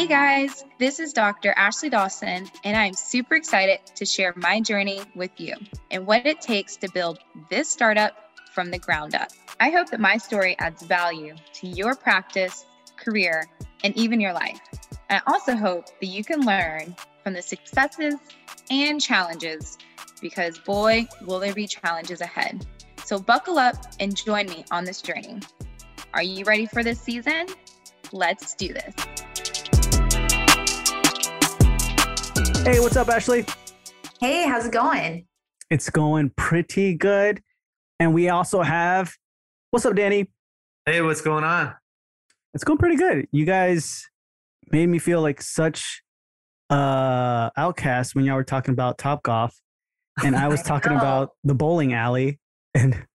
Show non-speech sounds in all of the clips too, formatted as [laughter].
Hey guys, this is Dr. Ashley Dawson, and I'm super excited to share my journey with you and what it takes to build this startup from the ground up. I hope that my story adds value to your practice, career, and even your life. I also hope that you can learn from the successes and challenges because boy, will there be challenges ahead. So buckle up and join me on this journey. Are you ready for this season? Let's do this. Hey, what's up, Ashley? Hey, how's it going? It's going pretty good. And we also have, what's up, Danny? Hey, what's going on? It's going pretty good. You guys made me feel like such uh outcast when y'all were talking about Top Golf, and I was [laughs] talking about the bowling alley. And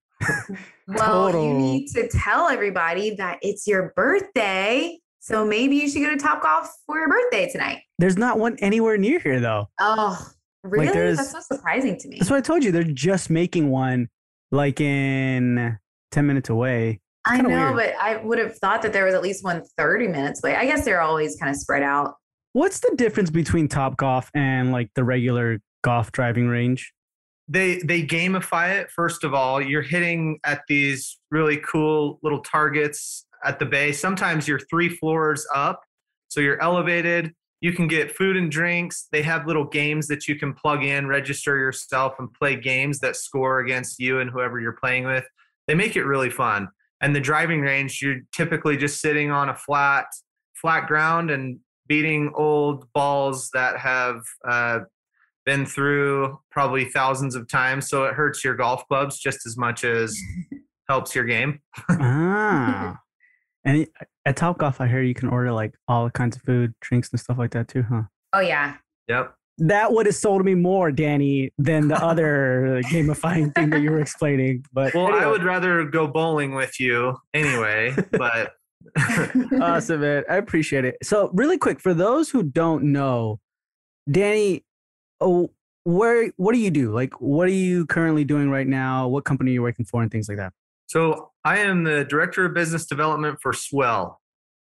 well, total- you need to tell everybody that it's your birthday. So maybe you should go to Top Golf for your birthday tonight. there's not one anywhere near here, though. Oh, really? there's- That's so surprising to me. That's what I told you. They're just making one like in 10 minutes away. I know, weird. but I would have thought that there was at least one 30 minutes away. I guess they're always kind of spread out. What's the difference between Top Golf and like the regular golf driving range? They they gamify it. First of all, you're hitting at these really cool little targets at the bay. Sometimes you're three floors up, so you're elevated. You can get food and drinks. They have little games that you can plug in, register yourself, and play games that score against you and whoever you're playing with. They make it really fun. And the driving range, you're typically just sitting on a flat flat ground and beating old balls that have uh, been through probably thousands of times. So it hurts your golf clubs just as much as [laughs] helps your game. ah. And at Top Golf, I hear you can order like all kinds of food, drinks, and stuff like that too, huh? Oh, yeah. Yep. That would have sold me more, Danny, than the [laughs] other uh, gamifying thing that you were explaining. But Well, I would rather go bowling with you anyway, [laughs] but [laughs] awesome, man. I appreciate it. So, really quick, for those who don't know, Danny, oh, where what do you do? Like, what are you currently doing right now? What company are you working for, and things like that? So I am the director of business development for Swell.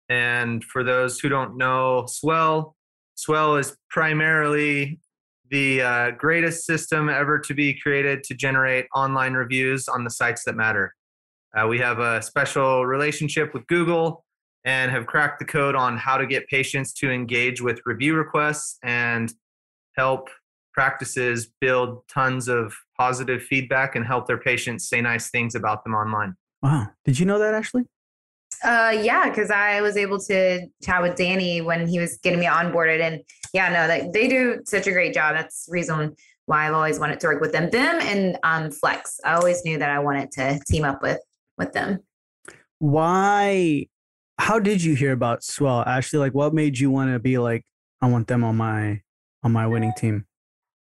And for those who don't know, Swell, Swell is primarily the uh, greatest system ever to be created to generate online reviews on the sites that matter. Uh, we have a special relationship with Google and have cracked the code on how to get patients to engage with review requests and help practices build tons of positive feedback and help their patients say nice things about them online. Wow, did you know that, Ashley? Uh, yeah, because I was able to chat with Danny when he was getting me onboarded, and yeah, no, they, they do such a great job. That's the reason why I've always wanted to work with them. Them and um, Flex. I always knew that I wanted to team up with with them. Why? How did you hear about Swell, Ashley? Like, what made you want to be like, I want them on my on my winning team?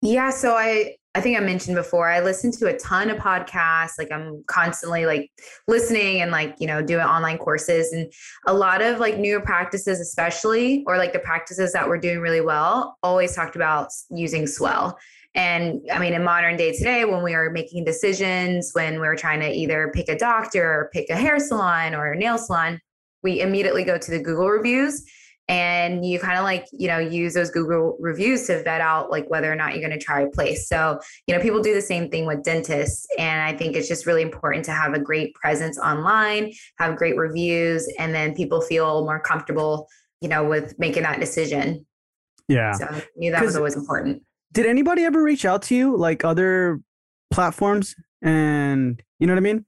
Yeah, so I I think I mentioned before, I listen to a ton of podcasts. Like I'm constantly like listening and like, you know, doing online courses and a lot of like newer practices, especially, or like the practices that we're doing really well, always talked about using Swell. And I mean, in modern day today, when we are making decisions, when we're trying to either pick a doctor or pick a hair salon or a nail salon, we immediately go to the Google reviews and you kind of like you know use those google reviews to vet out like whether or not you're going to try a place so you know people do the same thing with dentists and i think it's just really important to have a great presence online have great reviews and then people feel more comfortable you know with making that decision Yeah. so i knew that was always important Did anybody ever reach out to you, like other platforms? And you know what I mean?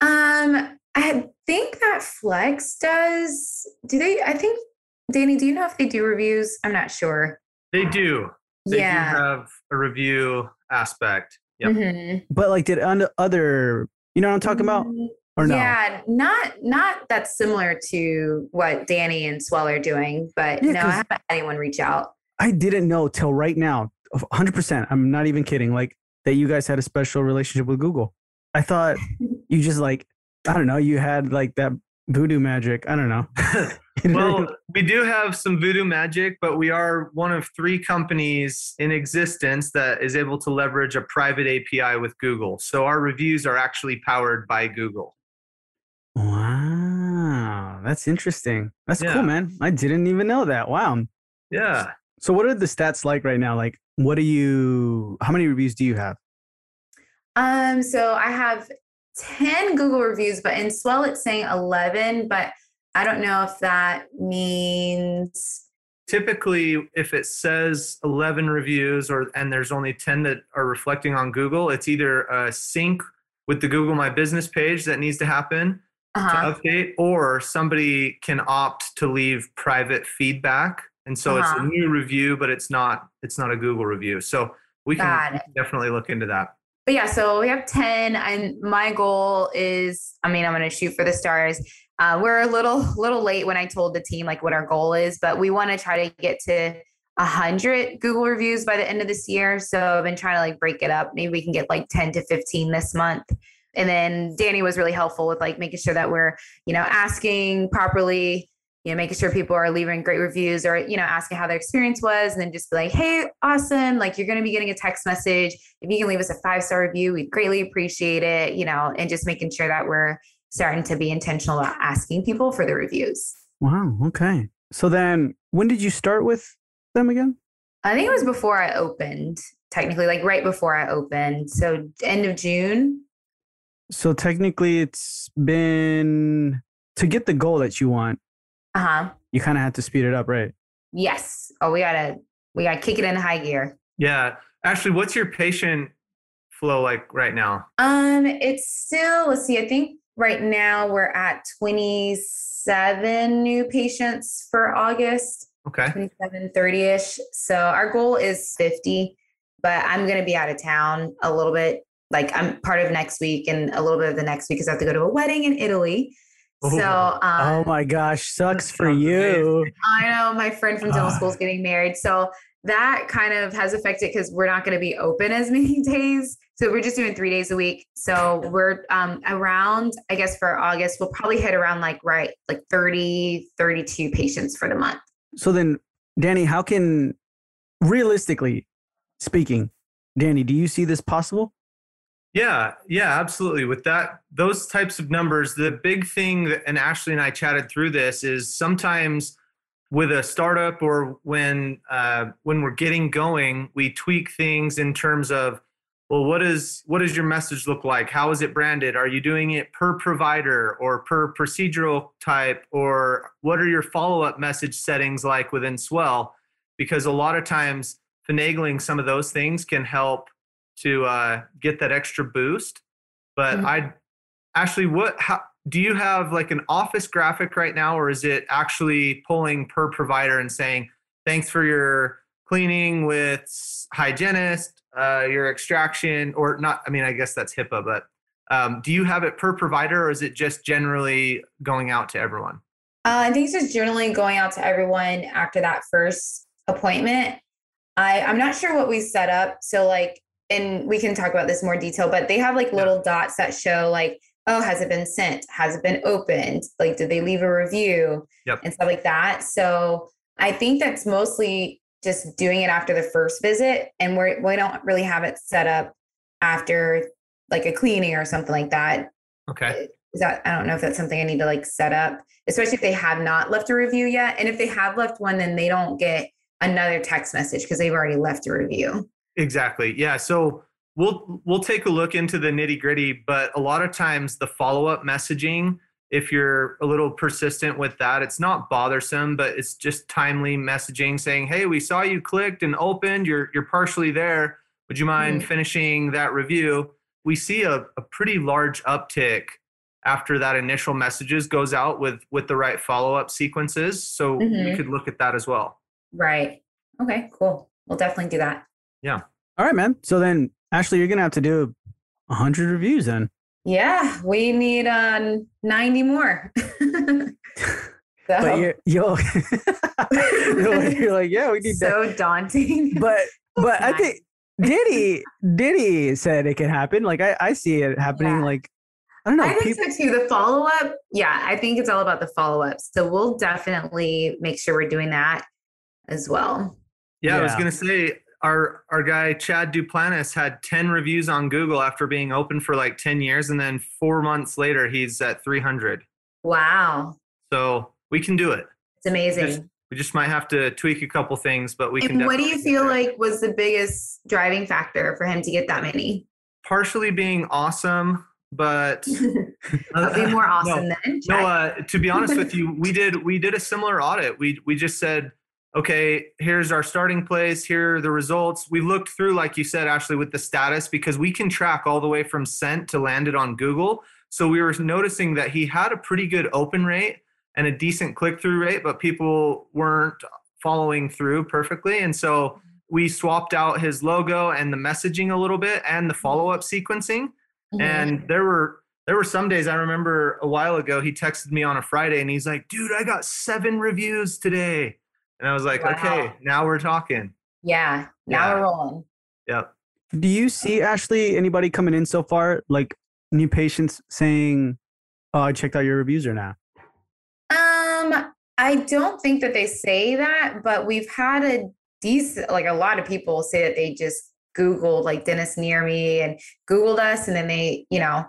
um i think that flex does do they i think danny do you know if they do reviews i'm not sure They do. They yeah do have a review aspect. Yep. Mhm. But like, did un- other, you know what I'm talking about, Mm, or no? Yeah, not not that similar to what Danny and Swell are doing, but Yeah, no, 'cause- I haven't had anyone reach out. I didn't know till right now, 100%. I'm not even kidding. Like that you guys had a special relationship with Google. I thought [laughs] you just like, I don't know, you had like that voodoo magic. I don't know. [laughs] [laughs] well, we do have some voodoo magic, but we are one of three companies in existence that is able to leverage a private API with Google. So our reviews are actually powered by Google. wow. that's interesting. That's Yeah. cool, man. I didn't even know that. Wow. Yeah. So what are the stats like right now? Like what do you how many reviews do you have? Um, so I have 10 Google reviews, but in Swell it's saying 11, but I don't know if that means Typically, if it says 11 reviews or and there's only 10 that are reflecting on Google, it's either a sync with the Google My Business page that needs to happen uh-huh. to update, or somebody can opt to leave private feedback. And so it's Uh-huh. a new review, but it's not it's not a Google review. So we can Got it. definitely look into that. But yeah, so we have 10 and my goal is I mean, I'm going to shoot for the stars. Uh, we're a little little late when I told the team like what our goal is, but we want to try to get to 100 Google reviews by the end of this year. So I've been trying to like break it up. Maybe we can get like 10 to 15 this month. And then Danny was really helpful with like making sure that we're, you know, asking properly, you know, making sure people are leaving great reviews or, you know, asking how their experience was. And then just be like, hey, awesome. Like you're going to be getting a text message. If you can leave us a five star review, we'd greatly appreciate it, you know, and just making sure that we're starting to be intentional about asking people for the reviews. Wow. Okay. So then when did you start with them again? I think it was before I opened, technically, like right before I opened. So end of June. So technically it's been to get the goal that you want, Uh huh. you kind of had to speed it up, right? Yes. Oh, we gotta we gotta kick it in high gear. Yeah. Ashley, what's your patient flow like right now? Um, it's still, let's see, I think right now we're at 27 new patients for August, Okay. 27, 30 ish. So our goal is 50, but I'm going to be out of town a little bit. Like I'm part of next week and a little bit of the next week because I have to go to a wedding in Italy. So, Oh. um, oh my gosh, sucks for you. I know my friend from dental Ah. school is getting married. So that kind of has affected because we're not going to be open as [laughs] many days. So we're just doing three days a week. So we're um, around, I guess for August, we'll probably hit around like, right, like 30, 32 patients for the month. So then, Danny, how can realistically speaking, Danny, do you see this possible? Yeah, yeah, absolutely. With that, those types of numbers, the big thing, that, and Ashley and I chatted through this, is sometimes with a startup or when uh, when we're getting going, we tweak things in terms of, well, what is what does your message look like? How is it branded? Are you doing it per provider or per procedural type, or what are your follow up message settings like within Swell? Because a lot of times, finagling some of those things can help to uh, get that extra boost. But Mhm. I, Ashley, what? How do you have like an office graphic right now, or is it actually pulling per provider and saying, "Thanks for your cleaning with hygienist, uh, your extraction," or not? I mean, I guess that's HIPAA, but um, do you have it per provider, or is it just generally going out to everyone? Uh, I think it's just generally going out to everyone after that first appointment. I, I'm not sure what we set up. So like, and we can talk about this in more detail, but they have like Yeah. little dots that show like, oh, has it been sent? Has it been opened? Like, did they leave a review? Yep. And stuff like that. So I think that's mostly just doing it after the first visit. And we're, we don't really have it set up after like a cleaning or something like that Okay. Uh, is that I don't know if that's something I need to like set up, especially if they have not left a review yet. And if they have left one, then they don't get another text message because they've already left a review. Exactly. Yeah. So we'll we'll take a look into the nitty gritty, but a lot of times the follow up messaging, if you're a little persistent with that, it's not bothersome, but it's just timely messaging saying, "Hey, we saw you clicked and opened. You're you're partially there. Would you mind Mhm. finishing that review?" We see a, a pretty large uptick after that initial messages goes out with with the right follow up sequences. So we Mhm. could look at that as well. Right. Okay, cool. We'll definitely do that. Yeah. All right, man. So then, Ashley, you're gonna have to do hundred reviews then. Yeah, we need uh 90 more. [laughs] so But you're yo, [laughs] you're like, yeah, we need that. so daunting. [laughs] But but I think Diddy Diddy said it can happen. Like I, I see it happening. Yeah. Like I don't know. I think people, so too. The follow up, yeah, I think it's all about the follow up. So we'll definitely make sure we're doing that as well. Yeah, I was gonna say our our guy Chad Duplantis had 10 reviews on Google after being open for like 10 years, and then four months later he's at 300. Wow. So we can do it. It's amazing. We just might have to tweak a couple things, but we can. And what do you feel like was the biggest driving factor for him to get that many? Partially being awesome, but [laughs] I'll be more [laughs] No, awesome then. No, uh, to be honest with [laughs] you, we did we did a similar audit. We we just said, okay, here's our starting place. Here are the results. We looked through, like you said, Ashley, with the status because we can track all the way from sent to landed on Google. So we were noticing that he had a pretty good open rate and a decent click through rate, but people weren't following through perfectly. And so we swapped out his logo and the messaging a little bit and the follow up sequencing Mhm. and there were there were some days I remember a while ago he texted me on a Friday and he's like, "Dude, I got 7 reviews today." And I was like, Wow. "Okay, now we're talking." yeah, now Yeah. we're rolling. Yep. Do you see Ashley anybody coming in so far like new patients saying, "Oh, I checked out your reviews or now"? Um, I don't think that they say that, but we've had a decent, like a lot of people say that they just Googled like dentist near me and Googled us, and then they, you know,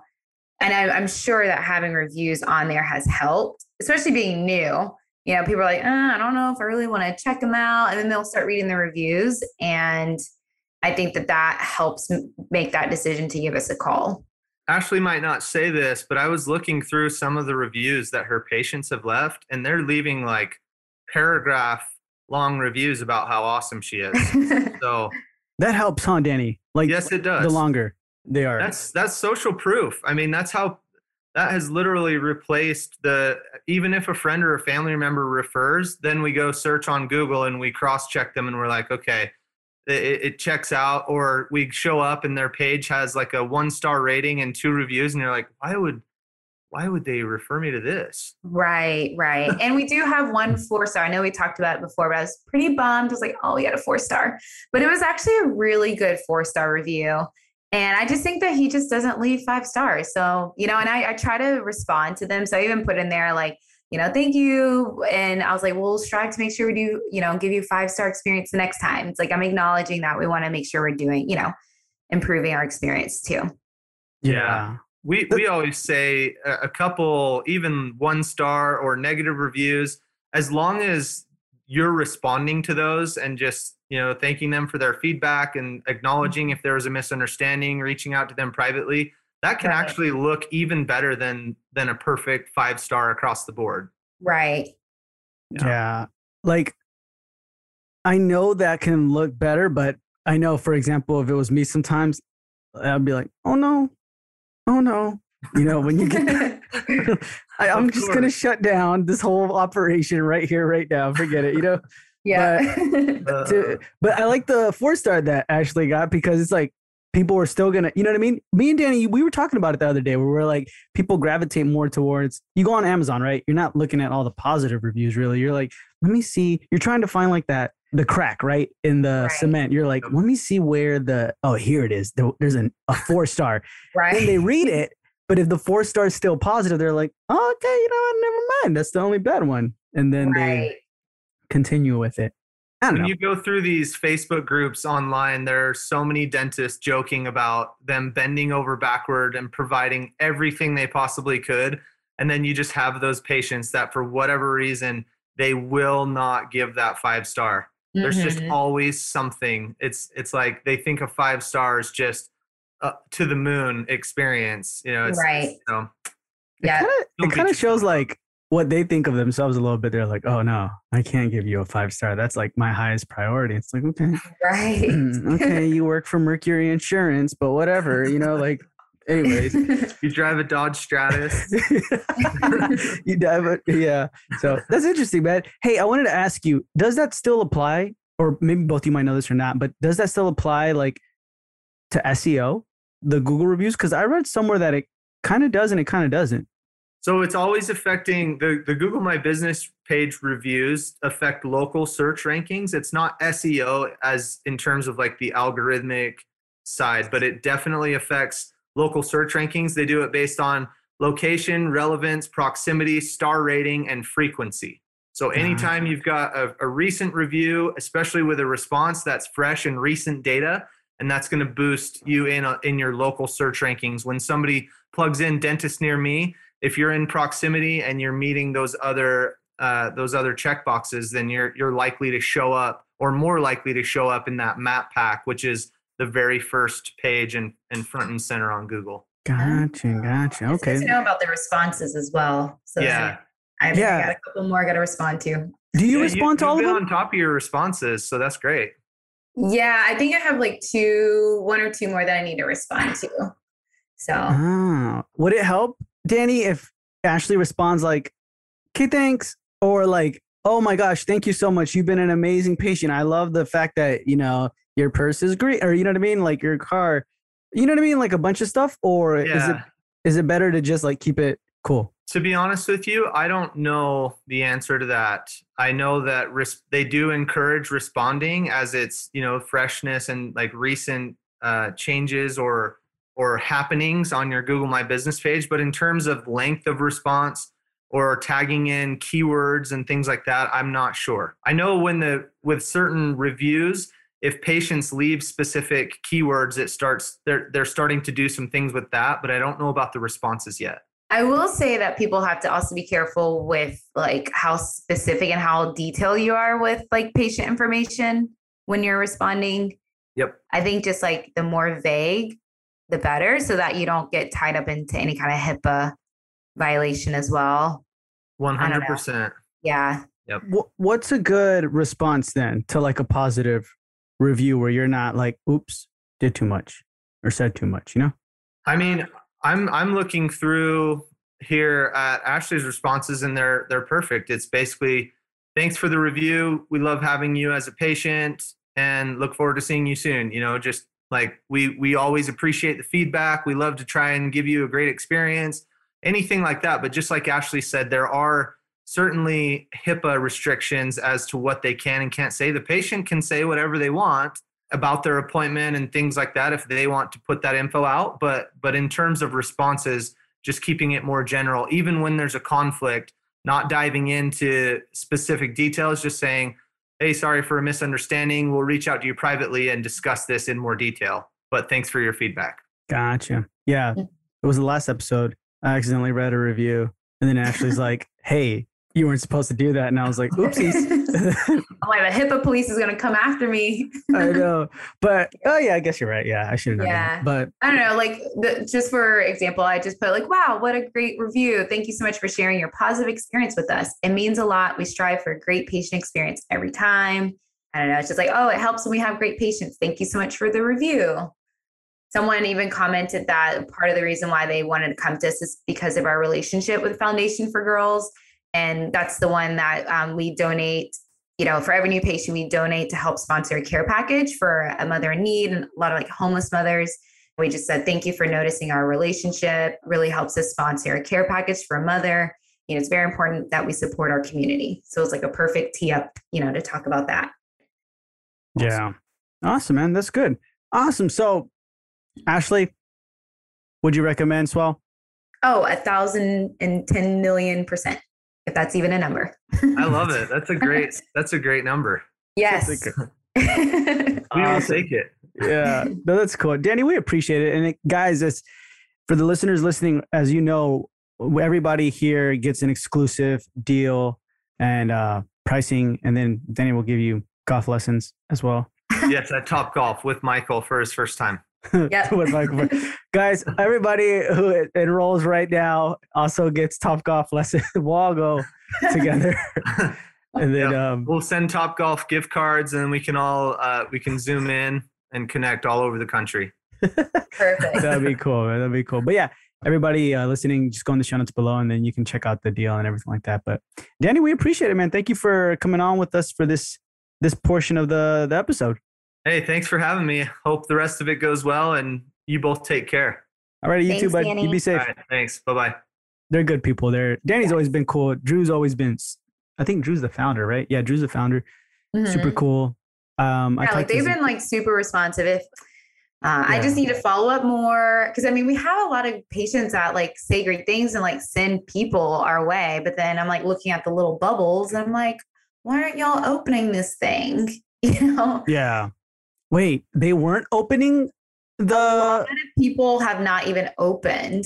and I, I'm sure that having reviews on there has helped, especially being new. You know, people are like, uh, I don't know if I really want to check them out, and then they'll start reading the reviews, and I think that that helps make that decision to give us a call. Ashley might not say this, but I was looking through some of the reviews that her patients have left and they're leaving like paragraph long reviews about how awesome she is. [laughs] so, That helps, huh, Danny? Like yes it does. the longer they are. That's that's social proof. I mean, that's how that has literally replaced the even if a friend or a family member refers, then we go search on Google and we cross check them and we're like, okay, it, it checks out. Or we show up and their page has like a one star rating and two reviews, and you're like, why would why would they refer me to this? Right, right. [laughs] and we do have one four star. I know we talked about it before, but I was pretty bummed. I was like, oh, we had a four star. But it was actually a really good four star review. And I just think that he just doesn't leave five stars. So, you know, and I, I try to respond to them. So I even put in there like, you know, thank you. And I was like, we'll strive to make sure we do, you know, give you five star experience the next time. It's like I'm acknowledging that we want to make sure we're doing, you know, improving our experience too. yeah. We we always say a, a couple, even one star or negative reviews, as long as you're responding to those and just you know thanking them for their feedback and acknowledging if there was a misunderstanding, reaching out to them privately, that can Right. actually look even better than than a perfect five star across the board. Right. Yeah. Yeah. Like I know that can look better, but I know, for example, if it was me sometimes, I'd be like, oh no, oh no. You know, when you get, [laughs] [laughs] I, I'm just going to shut down this whole operation right here, right now. Forget it, you know? Yeah. [laughs] Uh, to, uh, but I like the four star that Ashley got because it's like people are still gonna, you know what I mean? Me and Danny, we were talking about it the other day where we're like, people gravitate more towards you go on Amazon, right? You're not looking at all the positive reviews really. You're like, let me see. You're trying to find like that the crack, right? In the Right. cement. You're like, let me see where the oh here it is. There- There's an, a four star. right. and they read [laughs] it, but if the four star is still positive, they're like, oh, okay, you know what? Never mind. That's the only bad one. And then they right. Continue with it. I don't when know. you go through these Facebook groups online, there are so many dentists joking about them bending over backward and providing everything they possibly could. And then you just have those patients that, for whatever reason, they will not give that five star. There's just Mhm. always something. It's it's like they think a five star is just uh, to the moon experience. You know, it's, Right. So Yeah. It kind of shows like what they think of themselves a little bit. They're like, oh no, I can't give you a five star. That's like my highest priority. It's like, okay, [laughs] Right. [clears throat] okay, you [laughs] work for Mercury Insurance, but whatever, you know, like, anyways. [laughs] you drive a Dodge Stratus. you drive it. Yeah. So that's interesting, man. Hey, I wanted to ask you, does that still apply? Or maybe both you might know this or not, but does that still apply like to SEO, the Google reviews? Because I read somewhere that it kind of does and it kind of doesn't. So it's always affecting the, the Google My Business page reviews affect local search rankings. It's not SEO as in terms of like the algorithmic side, but it definitely affects local search rankings. They do it based on location, relevance, proximity, star rating, and frequency. So mm-hmm. anytime you've got a, a recent review, especially with a response that's fresh and recent data, and that's going to boost you in a, in your local search rankings. When somebody plugs in dentist near me, if you're in proximity and you're meeting those other uh, those other check boxes, then you're you're likely to show up or more likely to show up in that map pack, which is the very first page and, and front and center on Google. Gotcha, gotcha. It's good Okay. to know about the responses as well. So Yeah. I, I Yeah. got a couple more I got to respond to. Do you Yeah, respond to you've all of them? on top of your responses, so that's great. Yeah, I think I have like two, one or two more that I need to respond to. So Ah, would it help, Danny, if Ashley responds like, "Okay, thanks," or like, "Oh my gosh, thank you so much. You've been an amazing patient. I love the fact that you know your purse is great, or you know what I mean, like your car, you know what I mean, like a bunch of stuff." Or is it Yeah. is it better to just like keep it cool? To be honest with you, I don't know the answer to that. I know that res- they do encourage responding as it's you know freshness and like recent uh, changes or or happenings on your Google My Business page. But in terms of length of response or tagging in keywords and things like that, I'm not sure. I know when the with certain reviews, if patients leave specific keywords, it starts they're they're starting to do some things with that. But I don't know about the responses yet. I will say that people have to also be careful with like how specific and how detailed you are with like patient information when you're responding. Yep. I think just like the more vague, the better, so that you don't get tied up into any kind of HIPAA violation as well. One I don't hundred know. percent. Yeah. Wh- What's a good response then to like a positive review where you're not like, "Oops, did too much" or said too much? You know? I mean, I'm I'm looking through here at Ashley's responses, and they're they're perfect. It's basically thanks for the review. We love having you as a patient, and look forward to seeing you soon. You know, just like we we always appreciate the feedback. We love to try and give you a great experience. Anything like that. But just like Ashley said, there are certainly HIPAA restrictions as to what they can and can't say. The patient can say whatever they want about their appointment and things like that if they want to put that info out but but in terms of responses just keeping it more general even when there's a conflict not diving into specific details just saying hey sorry for a misunderstanding we'll reach out to you privately and discuss this in more detail but thanks for your feedback Gotcha. Yeah. It was the last episode. I accidentally read a review. And then Ashley's [laughs] like, hey, you weren't supposed to do that. And I was like, oopsies. [laughs] I'm like, the HIPAA police is going to come after me. [laughs] I know. But oh, yeah, I guess you're right. Yeah, I should have Yeah. that. But I don't know, like the, just for example, I just put like, wow, what a great review. Thank you so much for sharing your positive experience with us. It means a lot. We strive for a great patient experience every time. I don't know. It's just like, oh, it helps when we have great patients. Thank you so much for the review. Someone even commented that part of the reason why they wanted to come to us is because of our relationship with Foundation for Girls. And that's the one that um, we donate, you know, for every new patient, we donate to help sponsor a care package for a mother in need and a lot of like homeless mothers. We just said, thank you for noticing our relationship. Really helps us sponsor a care package for a mother. You know, it's very important that we support our community. So it's like a perfect tee up, you know, to talk about that. yeah. Awesome, man. That's good. Awesome. So, Ashley, would you recommend Swell? Oh, a thousand and ten million percent, if that's even a number. i love it that's a great [laughs] that's a great number yes. [laughs] we will take it yeah, [laughs] no, that's cool, Danny. We appreciate it, and it, guys, it's for the listeners listening. As you know, everybody here gets an exclusive deal and uh, pricing, and then Danny will give you golf lessons as well. yes at top golf with michael for his first time Yep. [laughs] With guys, everybody who enrolls right now also gets Top Golf lesson. we'll all go together, [laughs] and then um, we'll send top golf gift cards and we can all uh, we can zoom in and connect all over the country Perfect. that'd be cool. man. That'd be cool. But yeah, everybody uh, listening, just go in the show notes below, and then you can check out the deal and everything like that. But Danny, we appreciate it, man. Thank you for coming on with us for this this portion of the the episode. Hey thanks for having me hope the rest of it goes well and you both take care All right, you too, Thanks, bud. Danny. You be safe. all right thanks bye-bye They're good people. They're Danny's always been cool. Drew's always been. I think Drew's the founder, right? Yeah, Drew's the founder. Super Mhm. cool. Um, I Yeah, like they've been like super responsive. If uh, I just need to follow up more because I mean we have a lot of patients that like say great things and like send people our way, but then I'm like looking at the little bubbles and I'm like, why aren't y'all opening this thing? [laughs] You know, Yeah. Wait, they weren't opening a the. lot of people have not even opened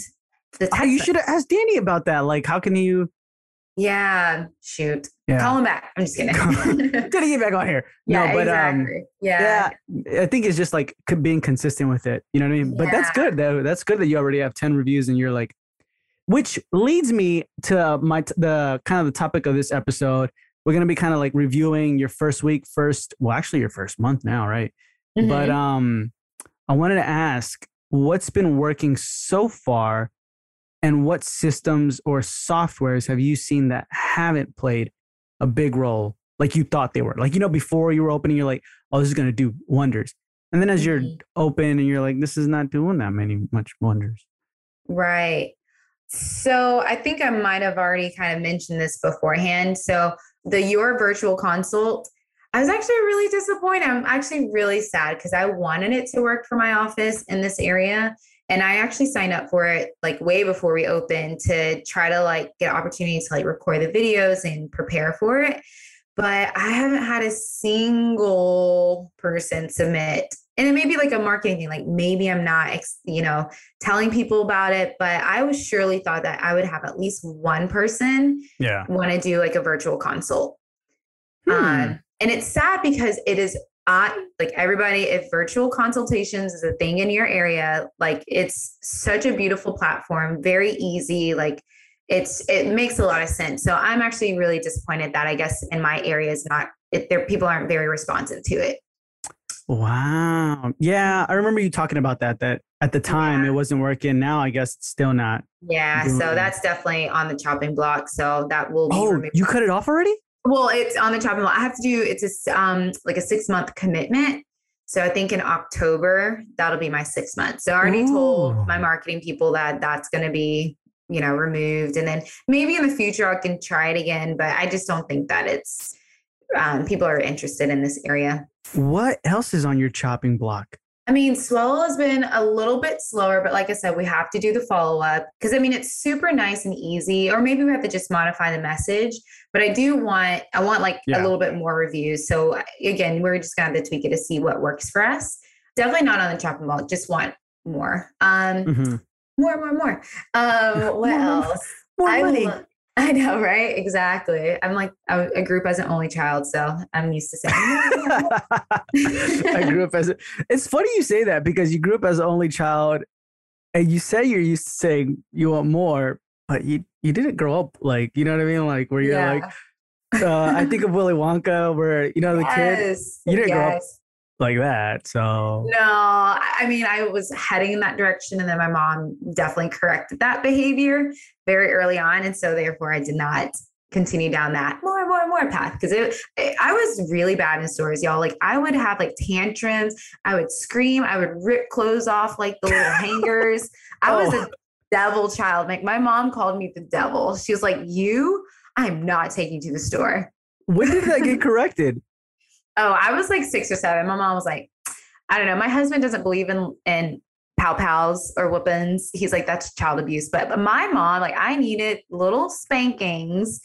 the. Test you should have asked Danny about that. Like, how can you? Yeah. Shoot. Yeah. Call him back. I'm just kidding. [laughs] Gotta get back on here. yeah, no, but um, exactly. yeah. yeah, I think it's just like being consistent with it. You know what I mean? But that's good though. That's good that you already have 10 reviews and you're like, which leads me to my, t- the kind of the topic of this episode. We're going to be kind of like reviewing your first week, first, well, actually your first month now, right? But Mhm. um, I wanted to ask what's been working so far and what systems or softwares have you seen that haven't played a big role like you thought they were? Like, you know, before you were opening, you're like, oh, this is going to do wonders. And then as you're Mhm. open and you're like, this is not doing that many much wonders. Right. So I think I might have already kind of mentioned this beforehand. So the Your Virtual Consult, I was actually really disappointed. I'm actually really sad because I wanted it to work for my office in this area. And I actually signed up for it like way before we opened to try to like get opportunity to like record the videos and prepare for it. But I haven't had a single person submit. And it may be like a marketing thing, like maybe I'm not, you know, telling people about it, but I was surely thought that I would have at least one person Yeah. want to do like a virtual consult. Hmm. Um, and it's sad because it is uh, like everybody, if virtual consultations is a thing in your area, like it's such a beautiful platform, very easy. Like it's it makes a lot of sense. So I'm actually really disappointed that I guess in my area is not if there people aren't very responsive to it. Wow. Yeah. I remember you talking about that, that at the time Yeah. it wasn't working. Now I guess it's still not. Yeah, so it. that's definitely on the chopping block. So that will be Oh, you cut it off already? Well, it's on the chopping block. I have to do it's a um like a six month commitment. So I think in October that'll be my six months. So I already Ooh. told my marketing people that that's going to be you know removed, and then maybe in the future I can try it again. But I just don't think that it's um, people are interested in this area. What else is on your chopping block? I mean, Swell has been a little bit slower, but like I said, we have to do the follow up because I mean, it's super nice and easy, or maybe we have to just modify the message. But I do want, I want like Yeah. a little bit more reviews. So again, we're just gonna have to tweak it to see what works for us. Definitely not on the chopping block, just want more. Um, Mhm. more, more, more. Um, [laughs] what More, more, else? More I money. lo- [laughs] I know, right? Exactly. I'm like a, a group as an only child, so I'm used to saying. [laughs] I grew up as a, it's funny you say that because you grew up as an only child and you say you're used to saying you want more, but you you didn't grow up like, you know what I mean? Like where you're Yeah. like uh, I think of [laughs] Willy Wonka where you know the kid you didn't grow up- yes. Like that. So No, I mean, I was heading in that direction, and then my mom definitely corrected that behavior very early on. And so, therefore, I did not continue down that more, and more, and more path because it, it- I was really bad in stores, y'all. Like, I would have like tantrums, I would scream, I would rip clothes off like the little [laughs] hangers. I was Oh. a devil child. Like, my mom called me the devil. She was like, You, I'm not taking you to the store. when did that get [laughs] corrected? Oh, I was like six or seven. My mom was like, I don't know. My husband doesn't believe in in pow pows or whoopings. He's like, that's child abuse. But, but my mom, like, I needed little spankings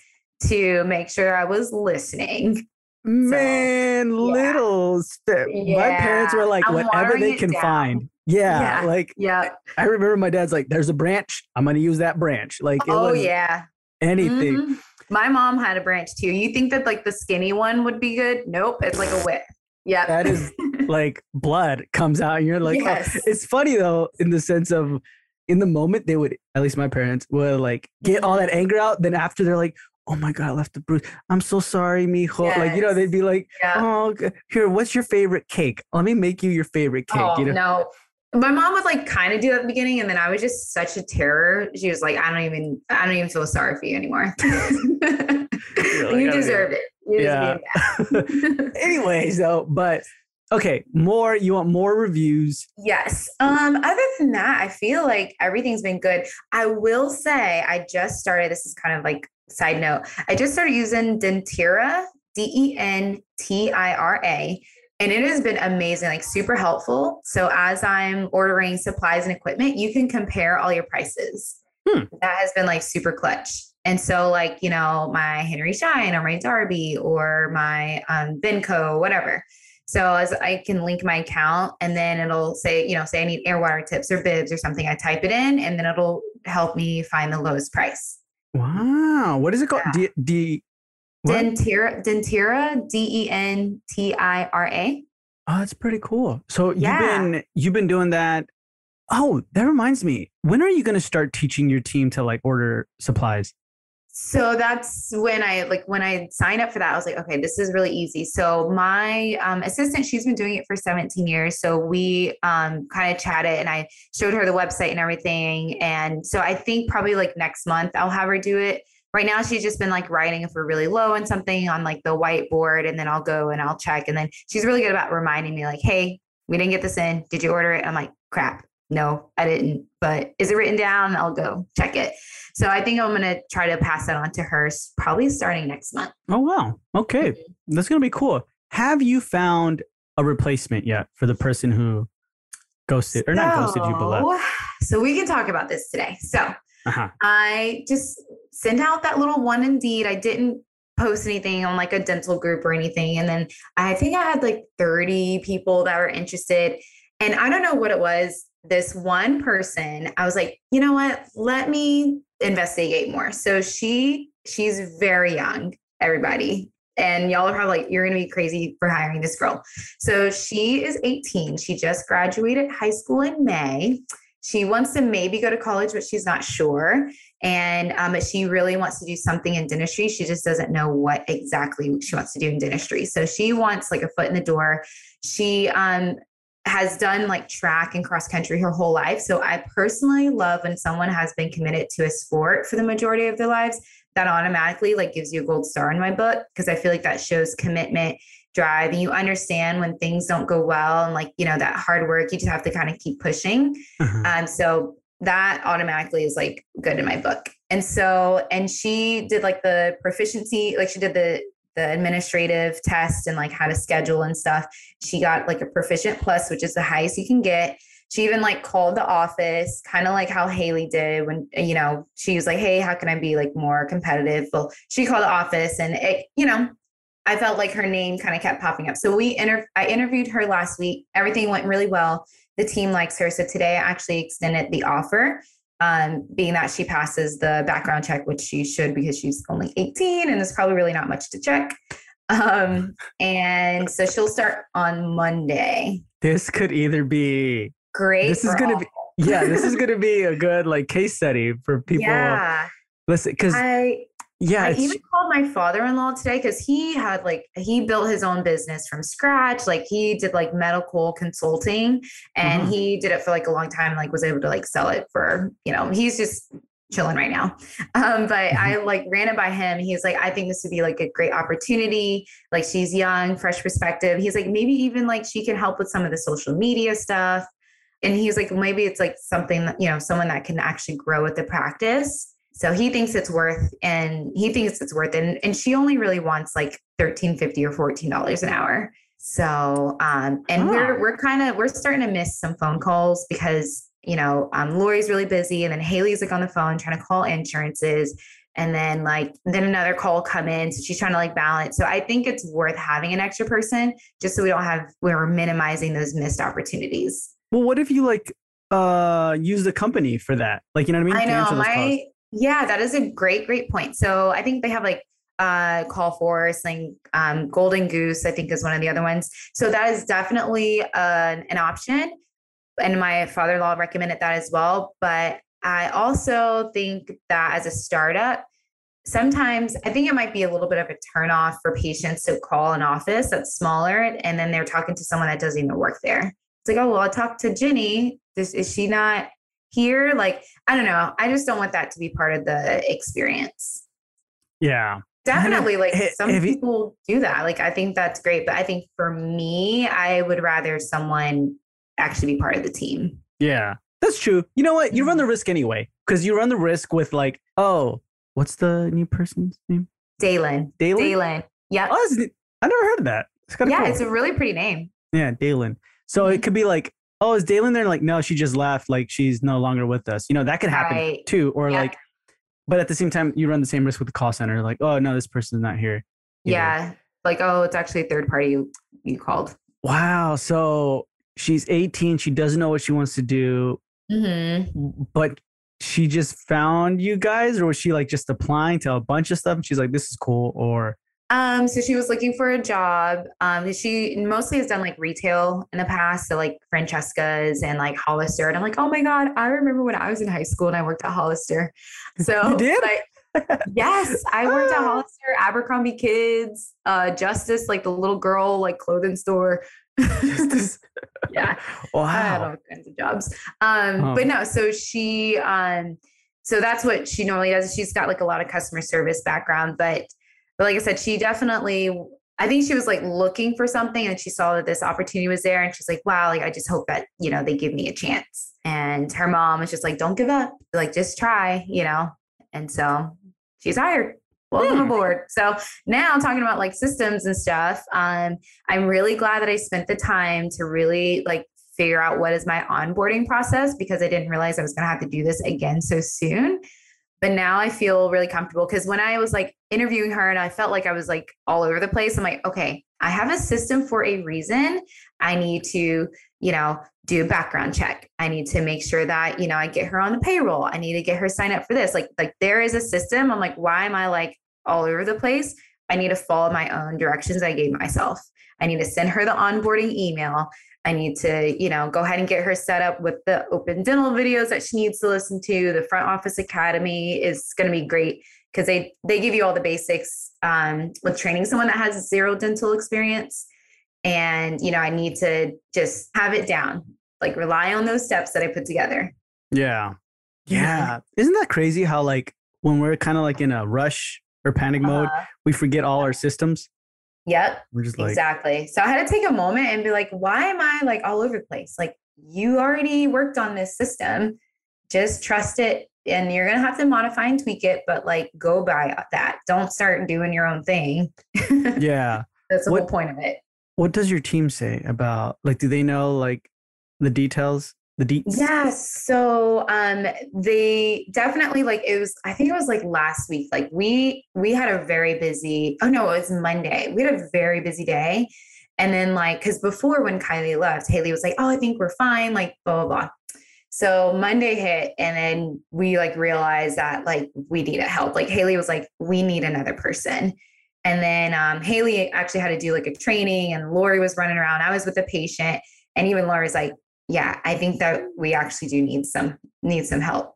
to make sure I was listening. Man, little spit. My parents were like, I'm whatever they can down. find. Yeah, Yeah. Like yeah. I remember my dad's like, there's a branch. I'm gonna use that branch. Like Oh yeah. anything. Mhm. My mom had a branch too. You think that like the skinny one would be good? Nope. It's like a whip. Yeah. That is [laughs] like blood comes out and you're like oh. Yes. it's funny though in the sense of in the moment they would at least my parents would like get all that mm-hmm. anger out then after they're like oh my god i left the bruise i'm so sorry mijo like you know they'd be like yeah. oh here what's your favorite cake let me make you your favorite cake Oh, you know no. My mom would like kind of do that at the beginning, and then I was just such a terror. She was like, I don't even, I don't even feel sorry for you anymore. [laughs] like, you "I deserved it. You Yeah. [laughs] [laughs] anyways though but okay more you want more reviews yes. Um, other than that, I feel like everything's been good. I will say I just started, this is kind of like side note. I just started using Dentira, D-E-N-T-I-R-A. And it has been amazing, like super helpful. So as I'm ordering supplies and equipment, you can compare all your prices. Hmm. That has been like super clutch. And so, like, you know, my Henry Schein or my Darby or my um, Benco, whatever. So as I can link my account and then it'll say, you know, say I need air water tips or bibs or something. I type it in and then it'll help me find the lowest price. Wow. What is it called? Yeah. D, D, what? Dentira, Dentira, D E N T I R A. Oh, that's pretty cool. So Yeah. you've been you've been doing that. Oh, that reminds me. When are you going to start teaching your team to like order supplies? So that's when I like when I signed up for that, I was like, okay, this is really easy. So my um, assistant, she's been doing it for 17 years. So we um, kind of chatted and I showed her the website and everything. And so I think probably like next month I'll have her do it. Right now, she's just been like writing if we're really low on something on like the whiteboard, and then I'll go and I'll check. And then she's really good about reminding me, like, hey, we didn't get this in. Did you order it? I'm like, crap. No, I didn't. But is it written down? I'll go check it. So I think I'm going to try to pass that on to her probably starting next month. Oh wow. Okay. Mm-hmm. That's going to be cool. Have you found a replacement yet for the person who ghosted or not ghosted you but left? So- [sighs] So we can talk about this today. So Uh-huh. I just sent out that little one indeed. I didn't post anything on like a dental group or anything. And then I think I had like 30 people that were interested. And I don't know what it was. This one person, I was like, you know what? Let me investigate more. So she she's very young, everybody. And y'all are probably like, you're gonna be crazy for hiring this girl. So she is 18. She just graduated high school in May. She wants to maybe go to college, but she's not sure. And um, she really wants to do something in dentistry. She just doesn't know what exactly she wants to do in dentistry. So she wants like a foot in the door. She um, has done like track and cross country her whole life. So I personally love when someone has been committed to a sport for the majority of their lives. That automatically like gives you a gold star in my book because I feel like that shows commitment, drive, and you understand when things don't go well and like you know that hard work. You just have to kind of keep pushing. Uh-huh. Um, so that automatically is like good in my book. And so, and she did like the proficiency, like she did the the administrative test and like how to schedule and stuff. She got like a proficient plus, which is the highest you can get. She even like called the office, kind of like how Haley did when you know she was like, "Hey, how can I be like more competitive?" Well, she called the office, and it, you know, I felt like her name kind of kept popping up. So we inter- I interviewed her last week. Everything went really well. The team likes her. So today I actually extended the offer, um, being that she passes the background check, which she should because she's only 18 and there's probably really not much to check. Um, and so she'll start on Monday. This could either be Great. This is gonna all. be- yeah, this is going to be a good like case study for people. Yeah. Listen, because I yeah, I even called my father-in-law today because he had like he built his own business from scratch. Like he did like medical consulting and Uh-huh. he did it for like a long time like was able to like sell it for, you know, he's just chilling right now. [laughs] Um, but I like ran it by him. He's like, I think this would be like a great opportunity. Like she's young, fresh perspective. He's like, maybe even like she can help with some of the social media stuff. And he's like, maybe it's like something that, you know, someone that can actually grow with the practice. So he thinks it's worth and he thinks it's worth. And, and she only really wants like thirteen fifty or fourteen dollars an hour. So um and we're we're kind of we're starting to miss some phone calls because you know um Lori's really busy and then Haley's like on the phone trying to call insurances and then like then another call will come in so she's trying to like balance so i think it's worth having an extra person just so we don't have we're minimizing those missed opportunities well, what if you like uh use the company for that? Like, you know what I mean? I know my yeah, that is a great, great point. So I think they have like uh call force like um golden goose i think is one of the other ones. So that is definitely uh, an option and my father-in-law recommended that as well. But i also think that as a startup sometimes i think it might be a little bit of a turnoff for patients to call an office that's smaller and then they're talking to someone that doesn't even work there. It's like oh well i talked to jenny. This, is she not here like i don't know i just don't want that to be part of the experience Yeah. definitely like some have you- people do that like i think that's great but i think for me i would rather someone actually be part of the team Yeah. That's true. You know what? You Mm-hmm. run the risk anyway. Because you run the risk with like, oh, what's the new person's name? dalen Dalen? dalen yeah Oh, I never heard of that. It's kind of yeah cool. it's a really pretty name yeah, Dalen. So it Mhm. could be like, oh, is Dalen there? Like, no, she just left. Like, she's no longer with us. You know, that could happen Right. too. Or Yeah. like, but at the same time, you run the same risk with the call center. Like, oh, no, this person's not here. yeah like oh it's actually a third party you, you called Wow. So she's 18. She doesn't know what she wants to do, mm-hmm. but she just found you guys, or was she like just applying to a bunch of stuff? And she's like, "This is cool," or Um, so she was looking for a job. Um, she mostly has done like retail in the past, so like Francesca's and like Hollister. And I'm like, oh my god, I remember when I was in high school and I worked at Hollister. [laughs] So You did? like, yes, I worked at [laughs] Hollister, Abercrombie Kids, uh, Justice, like the little girl like clothing store. [laughs] yeah, I had all kinds of jobs. Um, Oh. but no, so she um so that's what she normally does. She's got like a lot of customer service background, but but like I said, she definitely I think she was like looking for something and she saw that this opportunity was there and she's like, wow, like I just hope that, you know, they give me a chance. And her mom was just like, don't give up, like just try, you know. And so she's hired. Welcome Hmm. aboard. So now talking about like systems and stuff, um, I'm really glad that I spent the time to really like figure out what is my onboarding process because I didn't realize I was going to have to do this again so soon. But now I feel really comfortable because when I was like interviewing her and I felt like I was like all over the place, I'm like, okay, I have a system for a reason. I need to, you know, do a background check. I need to make sure that, you know, I get her on the payroll. I need to get her signed up for this. Like, like there is a system. I'm like, why am I like all over the place? I need to follow my own directions I gave myself. I need to send her the onboarding email. I need to, you know, go ahead and get her set up with the open dental videos that she needs to listen to. The front office academy is going to be great because they they give you all the basics um, with training someone that has zero dental experience. And you know, I need to just have it down, like rely on those steps that I put together. yeah, yeah. Isn't that crazy? How like when we're kind of like in a rush or panic mode, Uh, we forget all our systems. Yep. We're just like, exactly. So I had to take a moment and be like, why am I like all over the place? Like, you already worked on this system. Just trust it. And you're going to have to modify and tweak it, but like go by that. Don't start doing your own thing. [laughs] yeah. That's the What- whole point of it. What does your team say about like? Do they know like the details? The deets? Yes. So um they definitely like it was I think it was like last week. Like we we had a very busy oh no, it was Monday. We had a very busy day. And then like because before when Kylie left, Haley was like, Oh, I think we're fine, like blah blah blah. So Monday hit and then we like realized that like we needed help. Like Haley was like, we need another person. And then um, Haley actually had to do like a training and Lori was running around. I was with the patient and even Lori's like, yeah, I think that we actually do need some need some help.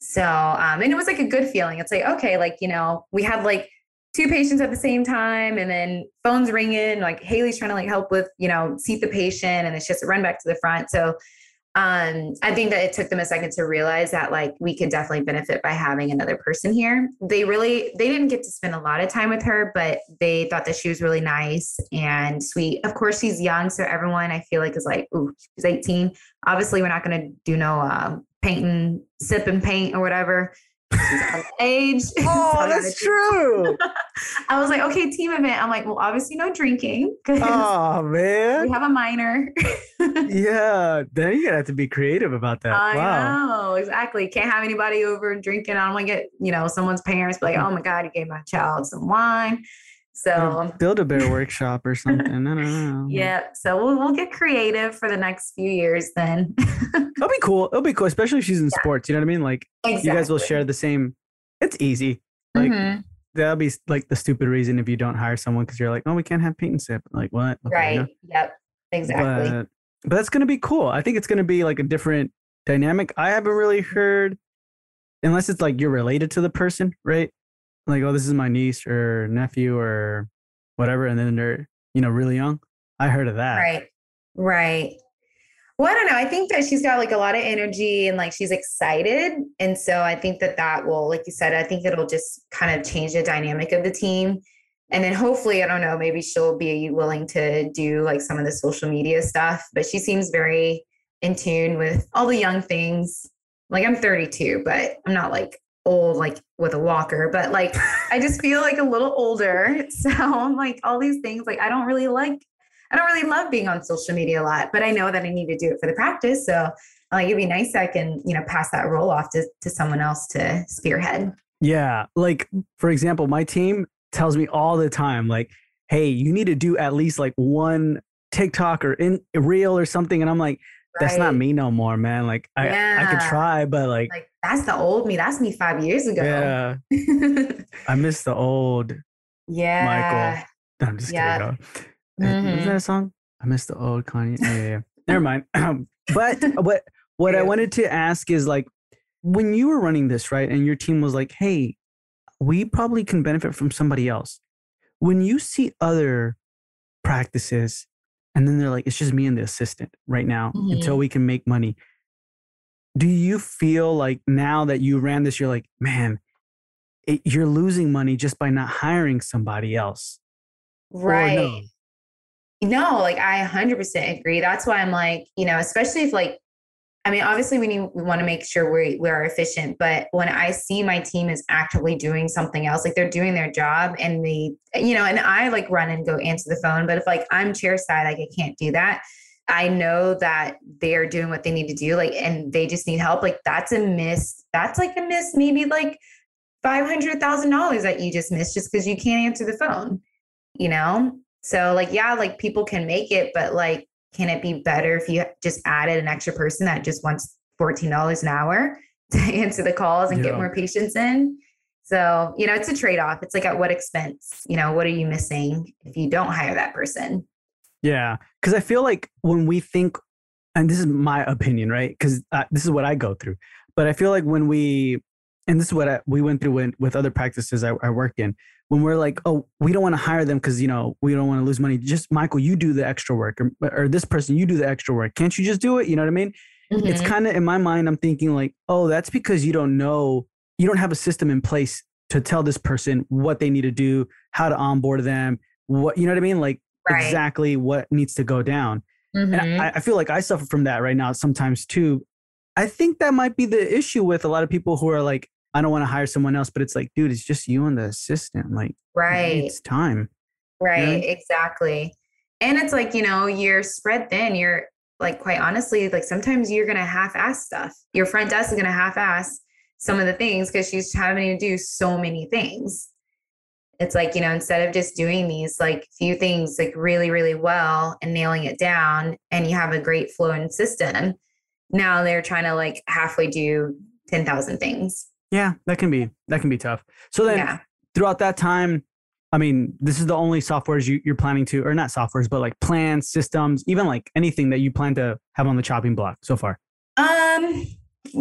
So um, and it was like a good feeling. It's like, okay, like, you know, we had like two patients at the same time and then phones ringing, like Haley's trying to like help with, you know, seat the patient and it's just a run back to the front. So um, I think that it took them a second to realize that like we could definitely benefit by having another person here. They really they didn't get to spend a lot of time with her, but they thought that she was really nice and sweet. Of course, she's young, so everyone I feel like is like, ooh, she's 18. Obviously, we're not gonna do no uh, painting, sip and paint or whatever. Age. [laughs] Oh, that's true. [laughs] I was like, okay, team event. I'm like, well, obviously no drinking Oh [laughs] man, we have a minor. Yeah. Then you're gonna have to be creative about that. I wow. know exactly. Can't have anybody over drinking. I don't want to get you know someone's parents be like, mm. oh my god, you gave my child some wine. So Build a bear workshop or something. I don't know. [laughs] yeah, so we'll we'll get creative for the next few years. Then [laughs] It'll be cool. It'll be cool, especially if she's in sports. You know what I mean? Like you guys will share the same. It's easy. Like Mhm. that'll be like the stupid reason if you don't hire someone because you're like, oh, we can't have paint and sip. Like what? Okay, you know? right. Yep. Exactly. But, but that's gonna be cool. I think it's gonna be like a different dynamic. I haven't really heard, unless it's like you're related to the person, right? Like, oh, this is my niece or nephew or whatever, and then they're you know really young. I heard of that. Right. Right. Well, I don't know. I think that she's got like a lot of energy and like she's excited. And so I think that that will, like you said, I think it'll just kind of change the dynamic of the team. And then hopefully, I don't know, maybe she'll be willing to do like some of the social media stuff. But she seems very in tune with all the young things. Like I'm 32, but I'm not like old, like with a walker, but like I just feel like a little older. [laughs] So I'm like, all these things, like I don't really like I don't really love being on social media a lot, but I know that I need to do it for the practice. So like it'd be nice I can, you know, pass that role off to, to someone else to spearhead. Yeah. Like, for example, my team tells me all the time, like, hey, you need to do at least like one TikTok or in reel or something. And I'm like, that's not me no more, man. Like I, I could try, but like, Like that's the old me. That's me five years ago. Yeah. [laughs] I miss the old yeah. No, I'm just Yeah. kidding. Was Mhm. that a song? I miss the old Kanye. Yeah, yeah, yeah. Never mind. [laughs] but what what I wanted to ask is like when you were running this, right? And your team was like, hey, we probably can benefit from somebody else. When you see other practices and then they're like, it's just me and the assistant right now until we can make money. Do you feel like now that you ran this, you're like, man, it, you're losing money just by not hiring somebody else? Right. no? No, like I 100% agree. That's why I'm like, you know, especially if like, I mean, obviously we need, we want to make sure we, we are efficient, but when I see my team is actively doing something else, like they're doing their job and they, you know, and I like run and go answer the phone, but if like I'm chair side, like I can't do that. I know that they're doing what they need to do, like, and they just need help. Like that's a miss. That's like a miss, maybe like $500,000 that you just missed just because you can't answer the phone, you know? So like, yeah, like people can make it, but like, can it be better if you just added an extra person that just wants $14 an hour [laughs] to answer the calls and Yeah. get more patients in? So, you know, it's a trade off. It's like at what expense? You know, what are you missing if you don't hire that person? Yeah, because I feel like when we think, and this is my opinion, right? Because uh, this is what I go through. But I feel like when we, and this is what I, we went through when, with other practices I, I worked in, when we're like, oh, we don't want to hire them because you know we don't want to lose money. Just Michael, you do the extra work, or, or this person, you do the extra work. Can't you just do it? You know what I mean? It's Mhm. kind of in my mind. I'm thinking like, oh, that's because you don't know, you don't have a system in place to tell this person what they need to do, how to onboard them, what you know what I mean, like Right. exactly what needs to go down. Mhm. And I, I feel like I suffer from that right now sometimes too. I think that might be the issue with a lot of people who are like, I don't want to hire someone else, but it's like, dude, it's just you and the assistant. Like, right. it's time. Right, exactly. And it's like, you know, you're spread thin. You're like, quite honestly, like sometimes you're going to half ass stuff. Your front desk is going to half ass some of the things because she's having to do so many things. It's like, you know, instead of just doing these like few things like really, really well and nailing it down, and you have a great flow and system, now they're trying to like halfway do 10,000 things. Yeah, that can be that can be tough. So then Yeah. throughout that time, I mean, this is the only softwares you, you're planning to, or not softwares, but like plans, systems, even like anything that you plan to have on the chopping block so far. Um,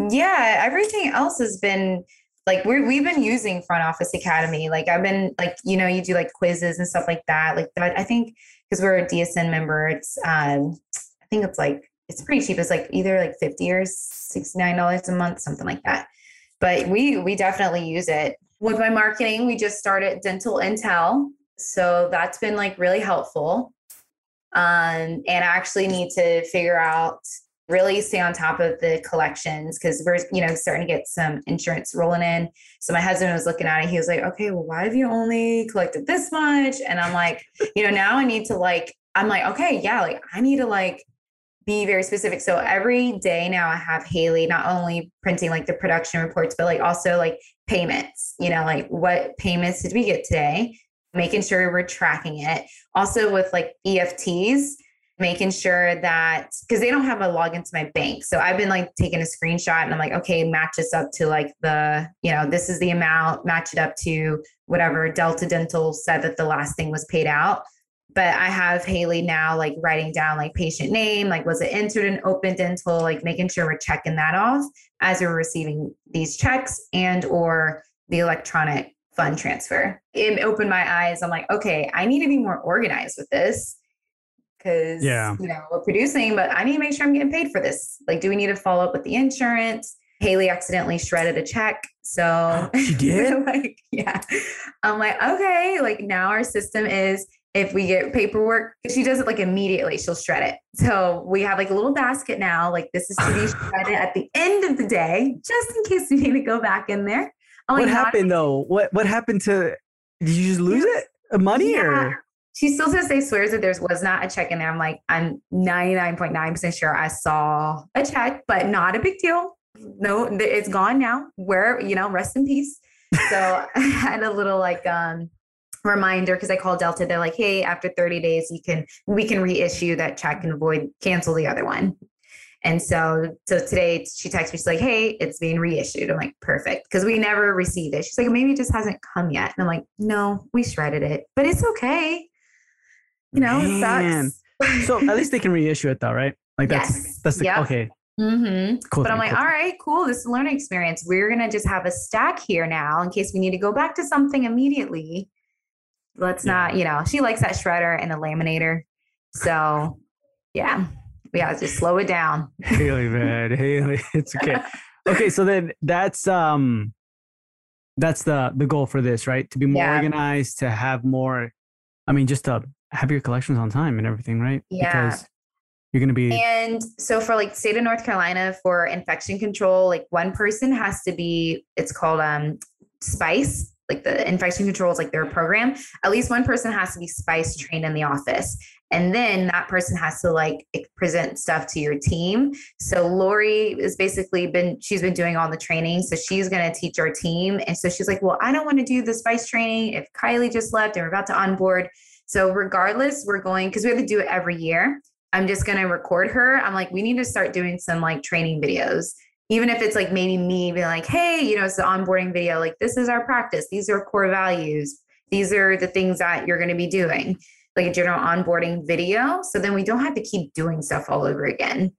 yeah, everything else has been like we're we've been using Front Office Academy. Like I've been like, you know, you do like quizzes and stuff like that. Like that, I think because we're a DSN member, it's um I think it's like it's pretty cheap. It's like either like 50 or $69 a month, something like that. But we we definitely use it. With my marketing, we just started dental intel. So that's been like really helpful. Um, and I actually need to figure out really stay on top of the collections because we're you know starting to get some insurance rolling in. So my husband was looking at it he was like okay well why have you only collected this much? And i'm like you know now i need to like i'm like okay yeah like i need to like be very specific. So every day now i have haley not only printing like the production reports but like also like payments you know like what payments did we get today? Making sure we're tracking it. Also with like efts making sure that because they don't have a login to my bank. So I've been like taking a screenshot and I'm like, okay, match this up to like the, you know, this is the amount, match it up to whatever Delta Dental said that the last thing was paid out. But I have Haley now like writing down like patient name, like was it entered in open dental, like making sure we're checking that off as we're receiving these checks and or the electronic fund transfer. It opened my eyes. I'm like, okay, I need to be more organized with this because Yeah. you know we're producing, but I need to make sure I'm getting paid for this. Like, do we need to follow up with the insurance? Haley accidentally shredded a check, so [gasps] She [laughs] did? like, yeah. I'm like, okay, like now our system is if we get paperwork, she does it like immediately. She'll shred it. So we have like a little basket now. Like this is to be [laughs] shredded at the end of the day, just in case we need to go back in there. I'm what like, happened though? What what happened to did you just lose it? Money Yeah. or She still this day swears that there was not a check in there. I'm like, I'm 99.9% sure I saw a check, but not a big deal. No, it's gone now. Where, you know, rest in peace. So [laughs] I had a little like um reminder because I called Delta. They're like, hey, after 30 days, you can we can reissue that check and avoid cancel the other one. And so, so today she texts me, she's like, Hey, it's being reissued. I'm like, perfect. Cause we never received it. She's like, maybe it just hasn't come yet. And I'm like, no, we shredded it, but it's okay. You know, it Man. sucks. [laughs] So at least they can reissue it though, right? Like that's Yes. that's the Yep. okay. hmm Cool. But I'm like, cool all thing. right, cool. This is a learning experience. We're gonna just have a stack here now in case we need to go back to something immediately. Let's Yeah. not, you know, she likes that shredder and the laminator. So yeah, we gotta just slow it down. [laughs] Haley, man, Haley, it's okay. Okay, so then that's um, that's the the goal for this, right? To be more Yeah. organized, to have more. I mean, just to have your collections on time and everything, right? Yeah. Because you're gonna be And so for like state of North Carolina for infection control, like one person has to be, it's called um SPICE, like the infection control is like their program. At least one person has to be SPICE trained in the office. And then that person has to like present stuff to your team. So Lori has basically been, she's been doing all the training. So she's going to teach our team. And so she's like, well, I don't want to do the SPICE training if Kylie just left and we're about to onboard. So regardless, we're going, because we have to do it every year. I'm just going to record her. I'm like, we need to start doing some like training videos, even if it's like maybe me being like, hey, you know, it's the onboarding video. Like, this is our practice. These are core values. These are the things that you're going to be doing, like a general onboarding video. So then we don't have to keep doing stuff all over again.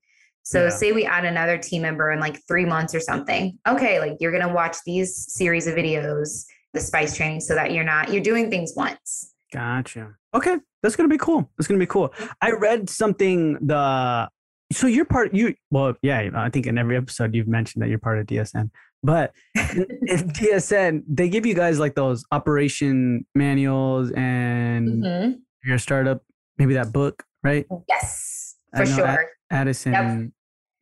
So, Yeah. say we add another team member in like three months or something. Okay, like you're going to watch these series of videos, the spice training, so that you're not, you're doing things once. Gotcha. Okay, that's gonna be cool. That's gonna be cool. I read something. The so you're part. You well, yeah. I think in every episode you've mentioned that you're part of DSN. But in, DSN, [laughs] they give you guys like those operation manuals and Mhm. your startup, maybe that book, right? Yes, for sure. Ad- Addison.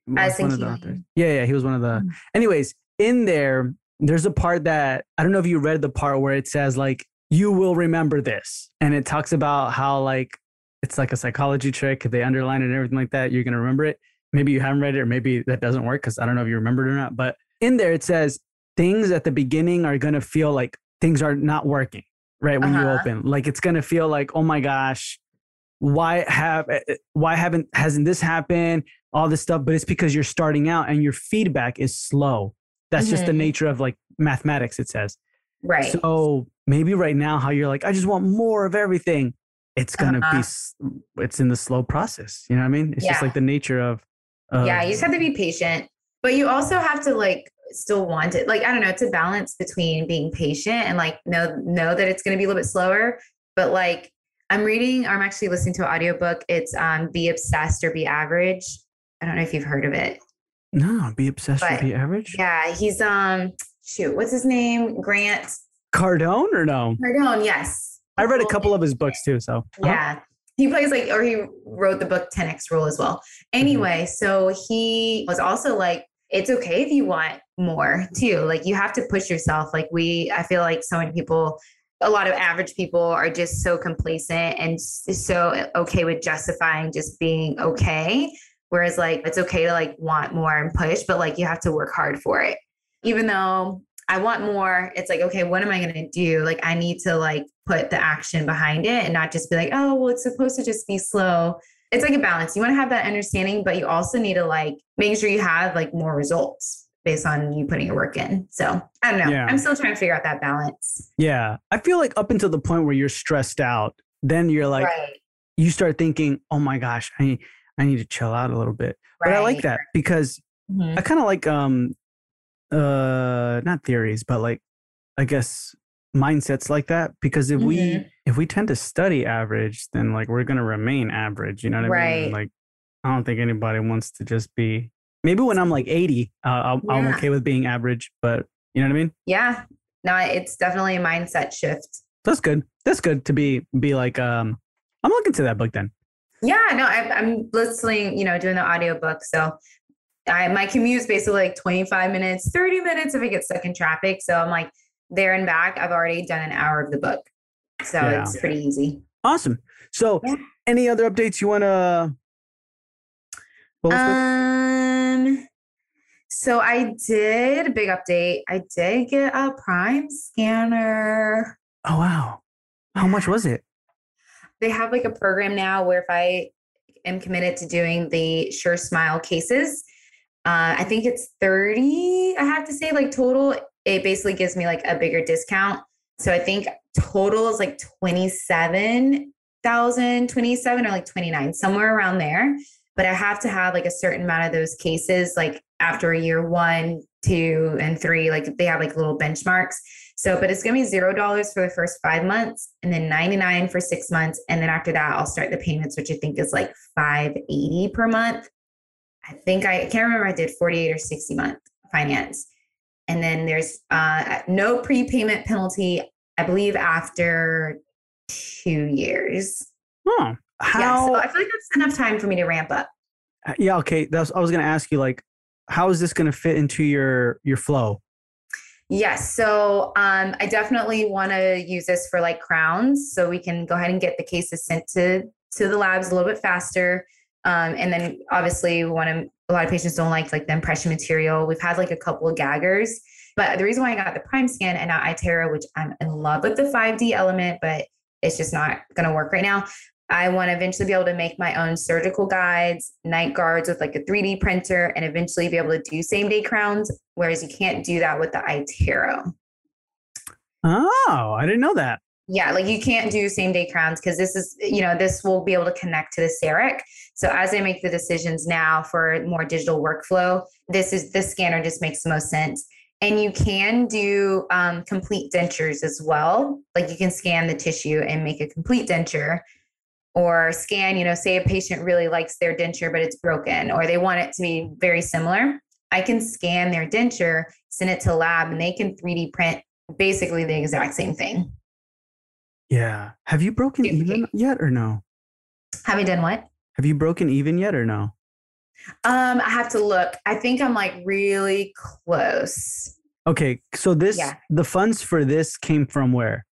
was Addison one of the authors. Yeah, yeah, he was one of the. Mhm. Anyways, in there, there's a part that I don't know if you read the part where it says like you will remember this, and it talks about how like it's like a psychology trick. They underline it and everything like that, you're gonna remember it. Maybe you haven't read it, or maybe that doesn't work because I don't know if you remembered it or not. But in there, it says things at the beginning are gonna feel like things are not working right when you Uh-huh. open. Like it's gonna feel like, oh my gosh, why have eh, why haven't hasn't this happened? All this stuff, but it's because you're starting out and your feedback is slow. That's just the Mhm. nature of like mathematics. It says. Right. So maybe right now, how you're like, I just want more of everything. It's gonna Uh-huh. be, it's in the slow process. You know what I mean? It's just like the nature of. of yeah, you just have to be patient, but you also have to like still want it. Like I don't know, it's a balance between being patient and like know know that it's going to be a little bit slower. But like I'm reading, or I'm actually listening to an audiobook. It's um Be Obsessed or Be Average. I don't know if you've heard of it. No, be obsessed But- the average. Yeah, he's um shoot, what's his name? Grant Cardone or no? Cardone. Yes, I read a couple of his books too. So uh-huh. Yeah. He plays like, or he wrote the book 10X Rule as well. Anyway, so he was also like, it's okay if you want more too. Like, you have to push yourself. Like, we, I feel like so many people, a lot of average people are just so complacent and so okay with justifying just being okay. Whereas, like, it's okay to like want more and push, but like, you have to work hard for it. Even though I want more. It's like, okay, what am I going to do? Like, I need to like put the action behind it and not just be like, oh, well, it's supposed to just be slow. It's like a balance. You want to have that understanding, but you also need to like make sure you have like more results based on you putting your work in. So I don't know. Yeah. I'm still trying to figure out that balance. yeah, I feel like up until the point where you're stressed out, then you're like, right. you start thinking, oh my gosh, I I need to chill out a little bit. But I like that because Mhm. I kind of like um uh not theories, but like I guess mindsets like that because if we Mhm. if we tend to study average, then like we're gonna remain average. You know what I mean? Right. Like I don't think anybody wants to just be. Maybe when I'm like 80, uh, I'm, I'm okay with being average. But you know what I mean? Yeah. No, it's definitely a mindset shift. That's good. That's good to be be like um. I'm looking to that book then. Yeah, no, I, I'm listening, you know, doing the audiobook. So I, my commute is basically like 25 minutes, 30 minutes if I get stuck in traffic. So I'm like there and back. I've already done an hour of the book. So Yeah. it's pretty easy. Awesome. So, Yeah. any other updates you want to? Um, so I did a big update. I did get a Prime scanner. oh wow, how much was it? They have like a program now where if I am committed to doing the Sure Smile cases. Uh, I think it's 30, I have to say, like total. It basically gives me like a bigger discount. So I think total is like 27,000, 27 or like 29, somewhere around there. But I have to have like a certain amount of those cases, like after year one, two, and three, like they have like little benchmarks. So, but it's gonna be zero dollars for the first five months and then 99 for six months. And then after that, I'll start the payments, which I think is like 580 per month. I think I, I can't remember I did 48 or 60 month finance. And then there's uh, no prepayment penalty, I believe, after two years. Oh, how? Yeah, so I feel like that's enough time for me to ramp up. Yeah, okay. That's I was gonna ask you like, how is this gonna fit into your your flow? Yes. So um, I definitely want to use this for like crowns, so we can go ahead and get the cases sent to to the labs a little bit faster. Um, and then obviously we want to. A lot of patients don't like like the impression material. We've had like a couple of gaggers, but the reason why I got the Prime Scan and not iTero, which I'm in love with the 5D element, but it's just not going to work right now. I want to eventually be able to make my own surgical guides, night guards with like a 3D printer, and eventually be able to do same day crowns. Whereas you can't do that with the iTero. Oh, I didn't know that. Yeah, like you can't do same day crowns because this is, you know, this will be able to connect to the CEREC. So as I make the decisions now for more digital workflow, this is this scanner just makes the most sense. And you can do um, complete dentures as well. Like you can scan the tissue and make a complete denture or scan, you know, say a patient really likes their denture, but it's broken, or they want it to be very similar. I can scan their denture, send it to lab, and they can 3D print basically the exact same thing. Yeah. Have you broken even yet or no? Have you done what? Have you broken even yet or no? Um, I have to look. I think I'm like really close. Okay. So this Yeah. the funds for this came from where?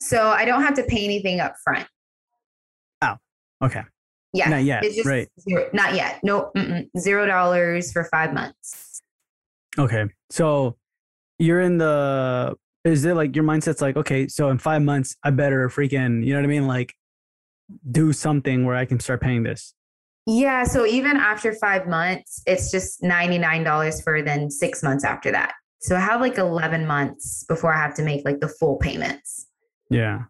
So I don't have to pay anything up front. Oh, okay. Yeah. Not yet. It's just Right. zero, not yet. No, zero dollars for five months. Okay. So you're in the is it like your mindset's like, okay, so in five months I better freaking, you know what I mean? Like do something where I can start paying this. Yeah. So even after five months, it's just $99 for then six months after that. So I have like 11 months before I have to make like the full payments. Yeah.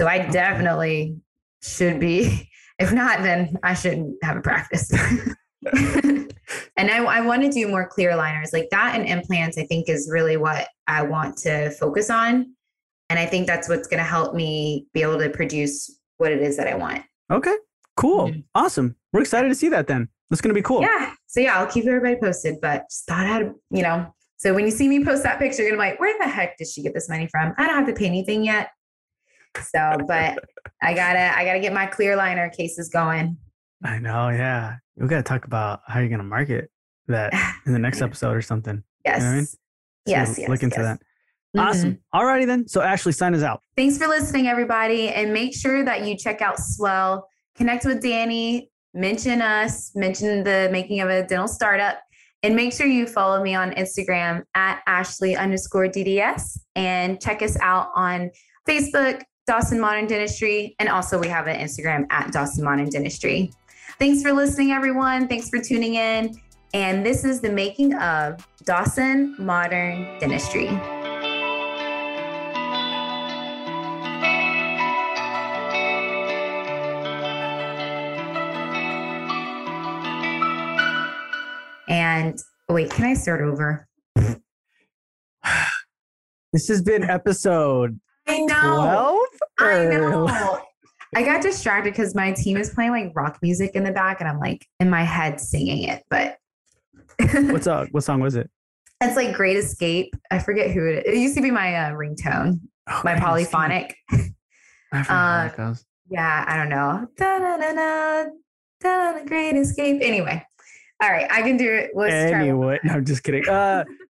So I definitely should be. [laughs] If not, then I shouldn't have a practice. [laughs] and I, I want to do more clear aligners like that and implants, I think is really what I want to focus on. And I think that's what's going to help me be able to produce what it is that I want. Okay. Cool. Mhm. Awesome. We're excited to see that then. That's gonna be cool. Yeah. So yeah, I'll keep everybody posted, but just thought I'd, you know, so when you see me post that picture, you're gonna be like, where the heck did she get this money from? I don't have to pay anything yet. So, but [laughs] I gotta, I gotta get my clear aligner cases going. I know, yeah. We gotta talk about how you're gonna market that [laughs] in the next episode or something. Yes. know I mean? So Yes. Yes. Look into yes. that. Awesome. Mm-hmm. Alrighty then. So Ashley, sign us out. Thanks for listening, everybody. And make sure that you check out Swell, connect with Danny, mention us, mention the making of a dental startup, and make sure you follow me on Instagram at Ashley underscore DDS and check us out on Facebook, Dawson Modern Dentistry. And also, we have an Instagram at Dawson Modern Dentistry. Thanks for listening, everyone. Thanks for tuning in. And this is the making of Dawson Modern Dentistry. And wait, can I start over? [sighs] This has been episode I know. 12. I know. [laughs] I got distracted because my team is playing like rock music in the back, and I'm like in my head singing it. But [laughs] What's up? What song was it? it's like Great Escape. I forget who it is. It used to be my uh, ringtone, Oh, my Great Escape. polyphonic. I forgot Uh. Yeah, I don't know. Da-da-da-da, da-da, Great Escape. Anyway, all right, I can do it. Let's. Anyway, [laughs] no, I'm just kidding. Uh,